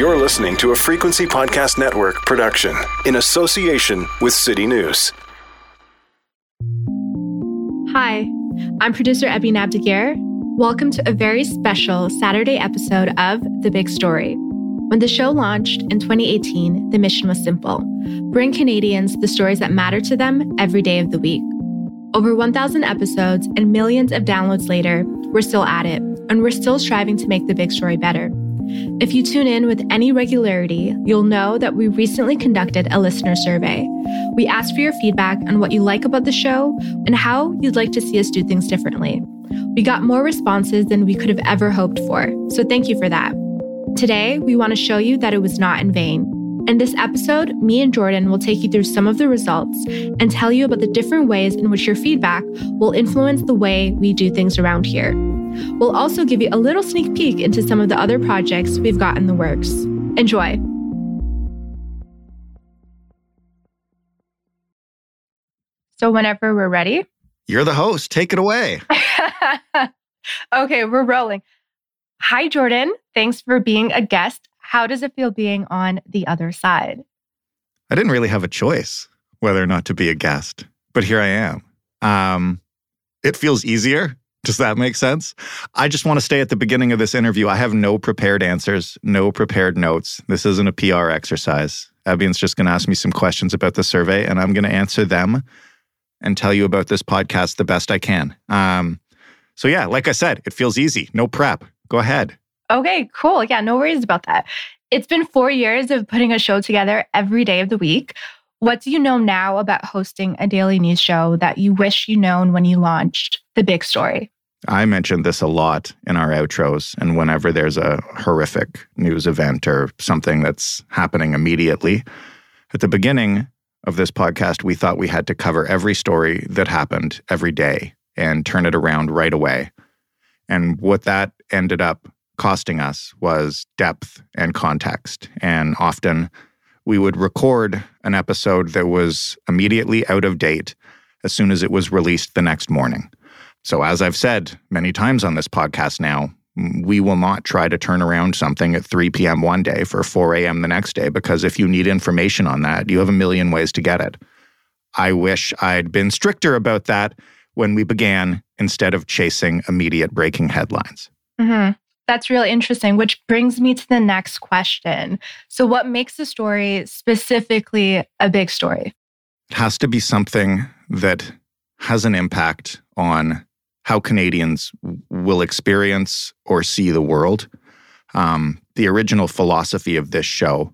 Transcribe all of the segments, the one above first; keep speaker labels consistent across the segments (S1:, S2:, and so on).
S1: You're listening to a Frequency Podcast Network production in association with City News.
S2: Hi, I'm producer Ebyan Abdigir. Welcome to a very special Saturday episode of The Big Story. When the show launched in 2018, the mission was simple bring Canadians the stories that matter to them every day of the week. Over 1,000 episodes and millions of downloads later, we're still at it, and we're still striving to make the big story better. If you tune in with any regularity, you'll know that we recently conducted a listener survey. We asked for your feedback on what you like about the show and how you'd like to see us do things differently. We got more responses than we could have ever hoped for, so thank you for that. Today, we want to show you that it was not in vain. In this episode, me and Jordan will take you through some of the results and tell you about the different ways in which your feedback will influence the way we do things around here. We'll also give you a little sneak peek into some of the other projects we've got in the works. Enjoy. So, whenever we're ready,
S3: you're the host. Take it away.
S2: okay, we're rolling. Hi, Jordan. Thanks for being a guest. How does it feel being on the other side?
S3: I didn't really have a choice whether or not to be a guest, but here I am. Um, it feels easier does that make sense? I just want to stay at the beginning of this interview. I have no prepared answers, no prepared notes. This isn't a PR exercise. Ebyan's just going to ask me some questions about the survey, and I'm going to answer them and tell you about this podcast the best I can. Um, so, yeah, like I said, it feels easy. No prep. Go ahead.
S2: Okay, cool. Yeah, no worries about that. It's been four years of putting a show together every day of the week. What do you know now about hosting a daily news show that you wish you known when you launched the big story?
S3: I mentioned this a lot in our outros, and whenever there's a horrific news event or something that's happening immediately. At the beginning of this podcast, we thought we had to cover every story that happened every day and turn it around right away. And what that ended up costing us was depth and context. And often we would record an episode that was immediately out of date as soon as it was released the next morning. So, as I've said many times on this podcast now, we will not try to turn around something at 3 p.m. one day for 4 a.m. the next day, because if you need information on that, you have a million ways to get it. I wish I'd been stricter about that when we began instead of chasing immediate breaking headlines.
S2: Mm-hmm. That's really interesting, which brings me to the next question. So, what makes a story specifically a big story?
S3: It has to be something that has an impact on how Canadians will experience or see the world. Um, the original philosophy of this show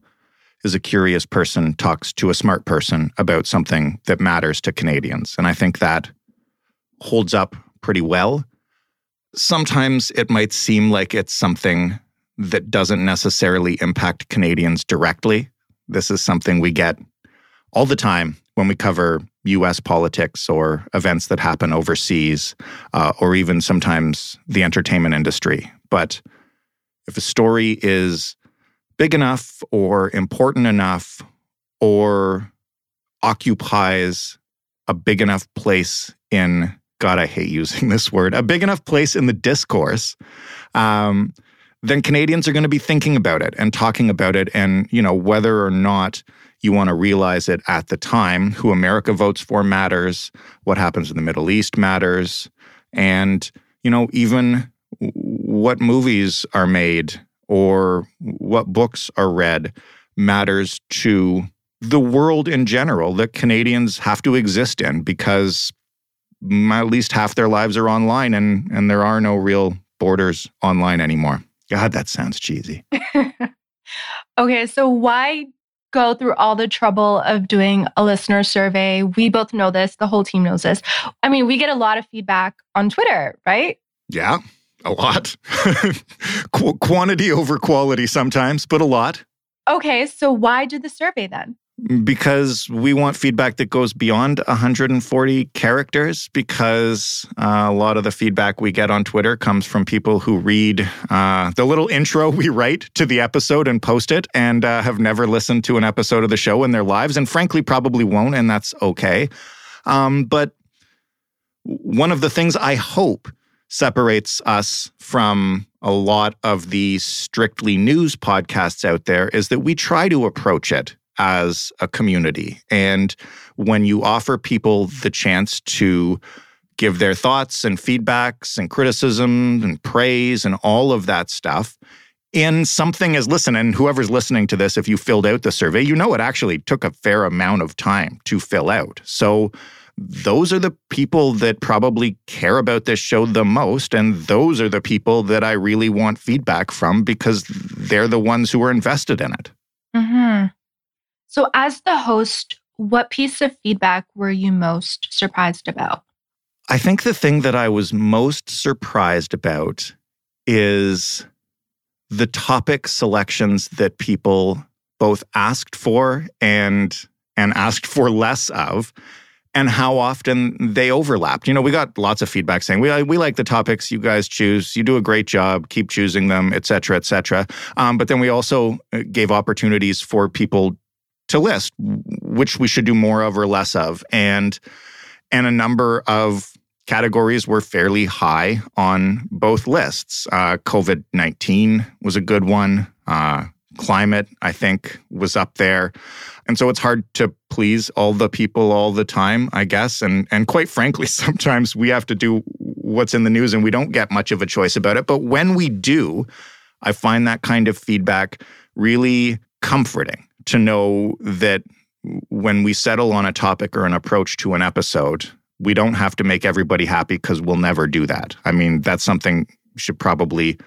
S3: is a curious person talks to a smart person about something that matters to Canadians. And I think that holds up pretty well sometimes it might seem like it's something that doesn't necessarily impact Canadians directly. This is something we get all the time when we cover US politics or events that happen overseas, uh, or even sometimes the entertainment industry. But if a story is big enough or important enough or occupies a big enough place in God, I hate using this word, a big enough place in the discourse, um, then Canadians are going to be thinking about it and talking about it. And, you know, whether or not you want to realize it at the time, who America votes for matters, what happens in the Middle East matters, and, you know, even what movies are made or what books are read matters to the world in general that Canadians have to exist in because at least half their lives are online and and there are no real borders online anymore. God, that sounds cheesy.
S2: okay, so why go through all the trouble of doing a listener survey? We both know this, the whole team knows this. I mean, we get a lot of feedback on Twitter, right?
S3: Yeah, a lot. Qu- quantity over quality sometimes, but a lot.
S2: Okay, so why do the survey then?
S3: Because we want feedback that goes beyond 140 characters because uh, a lot of the feedback we get on twitter comes from people who read uh, the little intro we write to the episode and post it and uh, have never listened to an episode of the show in their lives and frankly probably won't and that's okay. Um, but one of the things i hope separates us from a lot of the strictly news podcasts out there is that we try to approach it as a community. And when you offer people the chance to give their thoughts and feedbacks and criticism and praise and all of that stuff in something as listen and whoever's listening to this if you filled out the survey you know it actually took a fair amount of time to fill out so those are the people that probably care about this show the most and those are the people that i really want feedback from because they're the ones who are invested in it
S2: mm-hmm. So, as the host, what piece of feedback were you most surprised about?
S3: I think the thing that I was most surprised about is the topic selections that people both asked for and and asked for less of and how often they overlapped. You know, we got lots of feedback saying we we like the topics you guys choose. You do a great job. Keep choosing them, et cetera, et cetera. Um, but then we also uh, gave opportunities for people to list which we should do more of or less of. And and a number of categories were fairly high on both lists. Uh, covid-19 was a good one. Uh, climate i think was up there. And so it's hard to please all the people all the time i guess. And and quite frankly sometimes we have to do what's in the news and we don't get much of a choice about it. But when we do i find that kind of feedback really comforting to know that when we settle on a topic or an approach to an episode, we don't have to make everybody happy because we'll never do that. I mean, that's something you should probably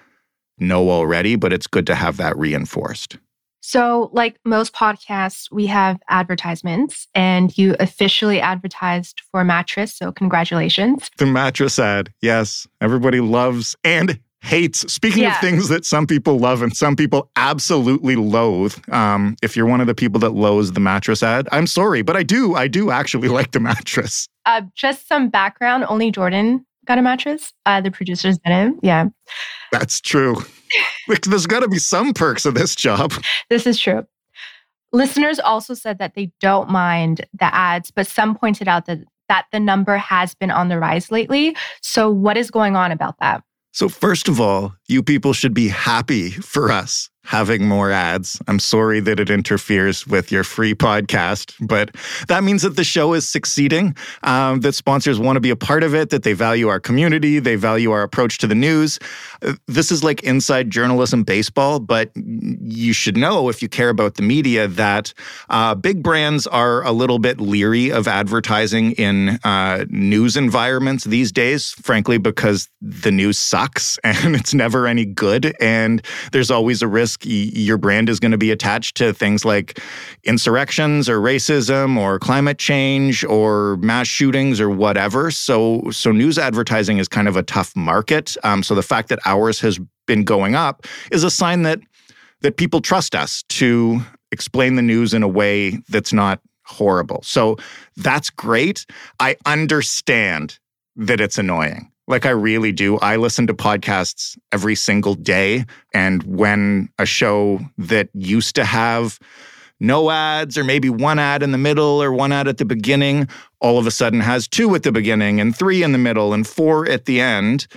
S3: know already, but it's good to have that reinforced.
S2: So, like most podcasts, we have advertisements, and you officially advertised for mattress. So, congratulations.
S3: The mattress ad. Yes. Everybody loves and hates. Speaking yeah. of things that some people love and some people absolutely loathe, um, if you're one of the people that loathes the mattress ad, I'm sorry, but I do. I do actually like the mattress.
S2: Uh, just some background. Only Jordan got a mattress. Uh, the producers didn't. Yeah,
S3: that's true. There's got to be some perks of this job.
S2: This is true. Listeners also said that they don't mind the ads, but some pointed out that that the number has been on the rise lately. So, what is going on about that?
S3: So, first of all, you people should be happy for us having more ads. I'm sorry that it interferes with your free podcast, but that means that the show is succeeding, um, that sponsors want to be a part of it, that they value our community, they value our approach to the news. Uh, this is like inside journalism baseball, but you should know if you care about the media that uh, big brands are a little bit leery of advertising in uh, news environments these days, frankly, because the news sucks and it's never any good. And there's always a risk risk. your brand is going to be attached to things like insurrections or racism or climate change or mass shootings or whatever. So, so news advertising is kind of a tough market. Um, so the fact that ours has been going up is a sign that that people trust us to explain the news in a way that's not horrible. So that's great. I understand that it's annoying. Like I really do. I listen to podcasts every single day. And when a show that used to have no ads or maybe one ad in the middle or one ad at the beginning all of a sudden has two at the beginning and three in the middle and four at the end,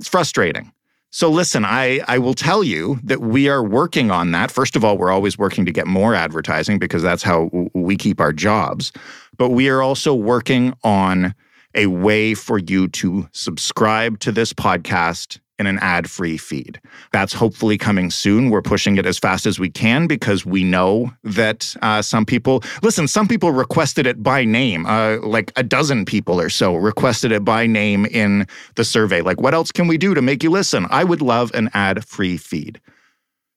S3: it's frustrating. So listen, I, I will tell you that we are working on that. First of all, we're always working to get more advertising because that's how we keep our jobs. But we are also working on a way for you to subscribe to this podcast in an ad free feed. That's hopefully coming soon. We're pushing it as fast as we can because we know that uh, some people, listen, some people requested it by name. Uh, like a dozen people or so requested it by name in the survey. Like, what else can we do to make you listen? I would love an ad free feed.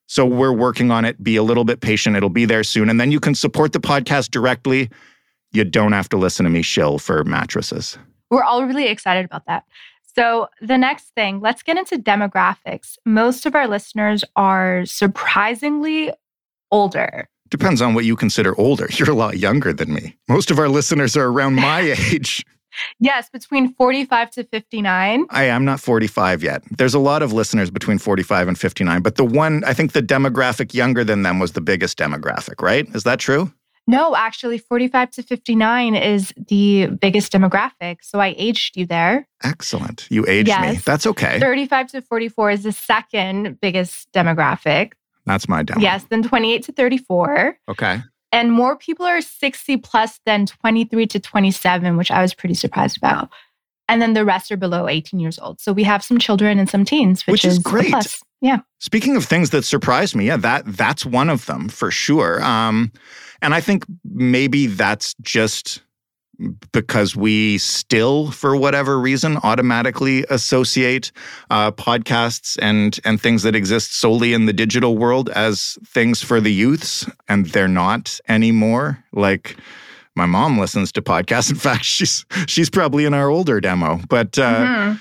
S3: So we're working on it. Be a little bit patient. It'll be there soon. And then you can support the podcast directly. You don't have to listen to me shill for mattresses.
S2: We're all really excited about that. So, the next thing, let's get into demographics. Most of our listeners are surprisingly older?
S3: Depends on what you consider older. You're a lot younger than me. Most of our listeners are around my age.
S2: Yes, between 45 to 59.
S3: I am not 45 yet. There's a lot of listeners between 45 and 59, but the one, I think the demographic younger than them was the biggest demographic, right? Is that true?
S2: No, actually, 45 to 59 is the biggest demographic. So I aged you there.
S3: Excellent. You aged yes. me. That's okay.
S2: 35 to 44 is the second biggest demographic.
S3: That's my demo.
S2: Yes, then 28 to 34.
S3: Okay.
S2: And more people are 60 plus than 23 to 27, which I was pretty surprised about. And then the rest are below 18 years old. So we have some children and some teens, which,
S3: which is, is great.
S2: Yeah.
S3: Speaking of things that surprised me, yeah, that that's one of them for sure. Um, and I think maybe that's just because we still, for whatever reason, automatically associate uh, podcasts and and things that exist solely in the digital world as things for the youths, and they're not anymore. Like my mom listens to podcasts. In fact, she's she's probably in our older demo, but. Uh, mm-hmm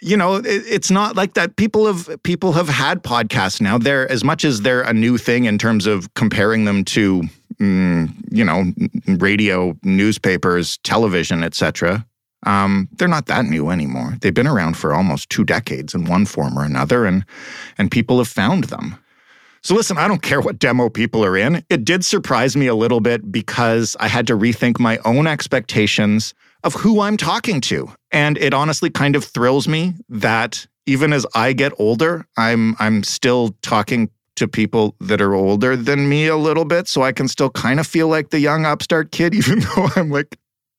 S3: you know it, it's not like that people have people have had podcasts now they're as much as they're a new thing in terms of comparing them to mm, you know, radio, newspapers, television, etc. Um, they're not that new anymore. They've been around for almost two decades in one form or another, and and people have found them. So listen, I don't care what demo people are in. It did surprise me a little bit because I had to rethink my own expectations of who I'm talking to. And it honestly kind of thrills me that even as I get older, I'm I'm still talking to people that are older than me a little bit. So I can still kind of feel like the young upstart kid, even though I'm like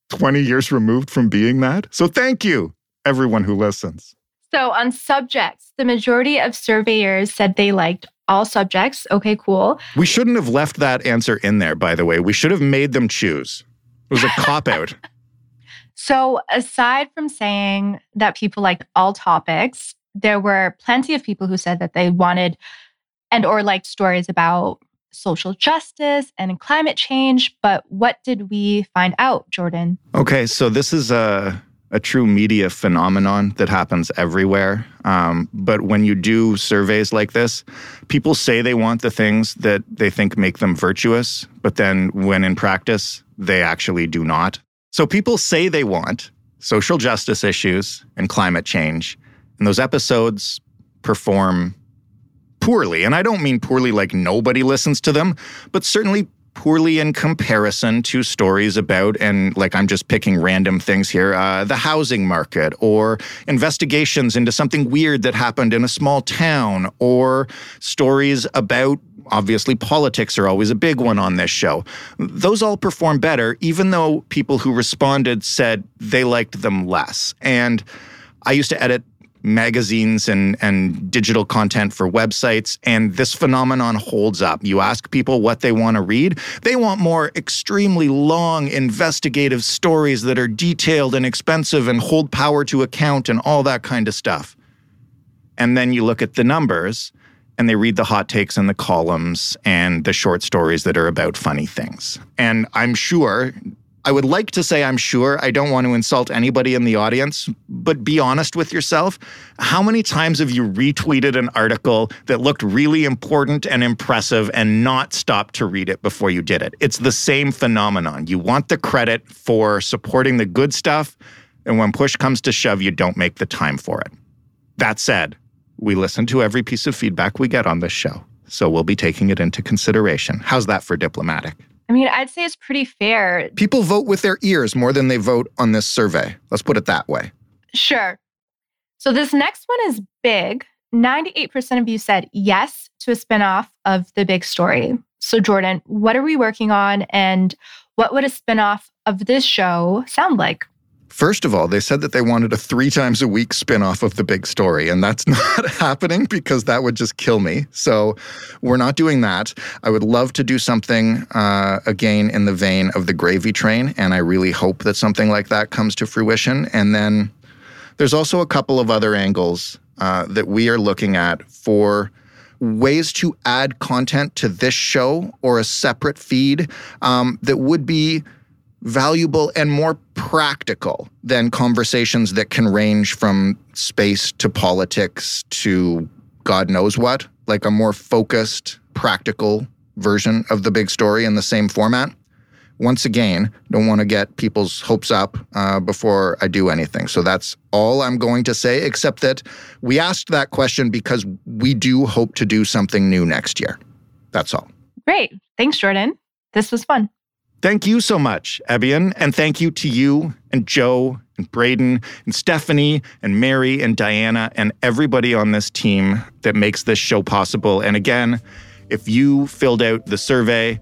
S3: 20 years removed from being that. So thank you, everyone who listens.
S2: So on subjects, the majority of surveyors said they liked all subjects. Okay, cool.
S3: We shouldn't have left that answer in there, by the way. We should have made them choose. It was a cop out.
S2: So, aside from saying that people liked all topics, there were plenty of people who said that they wanted and or liked stories about social justice and climate change. But what did we find out, Jordan?
S3: Okay, so this is a a true media phenomenon that happens everywhere. Um, but when you do surveys like this, people say they want the things that they think make them virtuous, but then when in practice, they actually do not. So people say they want social justice issues and climate change, and those episodes perform poorly. And I don't mean poorly like nobody listens to them, but certainly poorly in comparison to stories about, and like I'm just picking random things here, uh, the housing market or investigations into something weird that happened in a small town or stories about. Obviously, politics are always a big one on this show. Those all perform better, even though people who responded said they liked them less. And I used to edit magazines and, and digital content for websites. And this phenomenon holds up. You ask people what they want to read, they want more extremely long investigative stories that are detailed and expensive and hold power to account and all that kind of stuff. And then you look at the numbers and they read the hot takes and the columns and the short stories that are about funny things. And I'm sure I would like to say I'm sure. I don't want to insult anybody in the audience, but be honest with yourself. How many times have you retweeted an article that looked really important and impressive and not stopped to read it before you did it? It's the same phenomenon. You want the credit for supporting the good stuff, and when push comes to shove, you don't make the time for it. That said, we listen to every piece of feedback we get on this show, so we'll be taking it into consideration. How's that for diplomatic?
S2: I mean, I'd say it's pretty fair.
S3: People vote with their ears more than they vote on this survey. Let's put it that way.
S2: Sure. So this next one is big. 98% of you said yes to a spinoff of The Big Story. So, Jordan, what are we working on and what would a spinoff of this show sound like?
S3: First of all, they said that they wanted a three times a week spinoff of the big story, and that's not happening because that would just kill me. So we're not doing that. I would love to do something uh, again in the vein of the gravy train, and I really hope that something like that comes to fruition. And then there's also a couple of other angles uh, that we are looking at for ways to add content to this show or a separate feed um, that would be valuable and more practical than conversations that can range from space to politics to God knows what, like a more focused, practical version of the big story in the same format. Once again, don't want to get people's hopes up uh, before I do anything. So that's all I'm going to say, except that we asked that question because we do hope to do something new next year. That's all.
S2: Great. Thanks, Jordan. This was fun.
S3: Thank you so much, Ebyan. And thank you to you and Joe and Braden and Stephanie and Mary and Diana and everybody on this team that makes this show possible. And again, if you filled out the survey,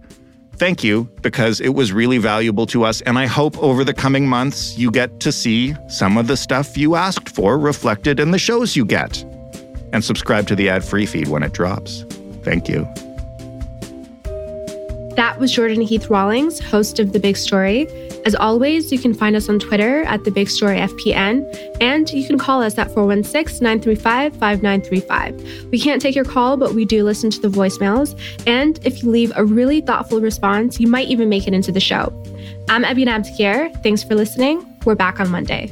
S3: thank you because it was really valuable to us. And I hope over the coming months you get to see some of the stuff you asked for reflected in the shows you get. And subscribe to the ad free feed when it drops. Thank you.
S2: That was Jordan Heath Rawlings, host of The Big Story. As always, you can find us on Twitter at The Big Story FPN, and you can call us at 416 935 5935. We can't take your call, but we do listen to the voicemails. And if you leave a really thoughtful response, you might even make it into the show. I'm Ebyan Abdigir. Thanks for listening. We're back on Monday.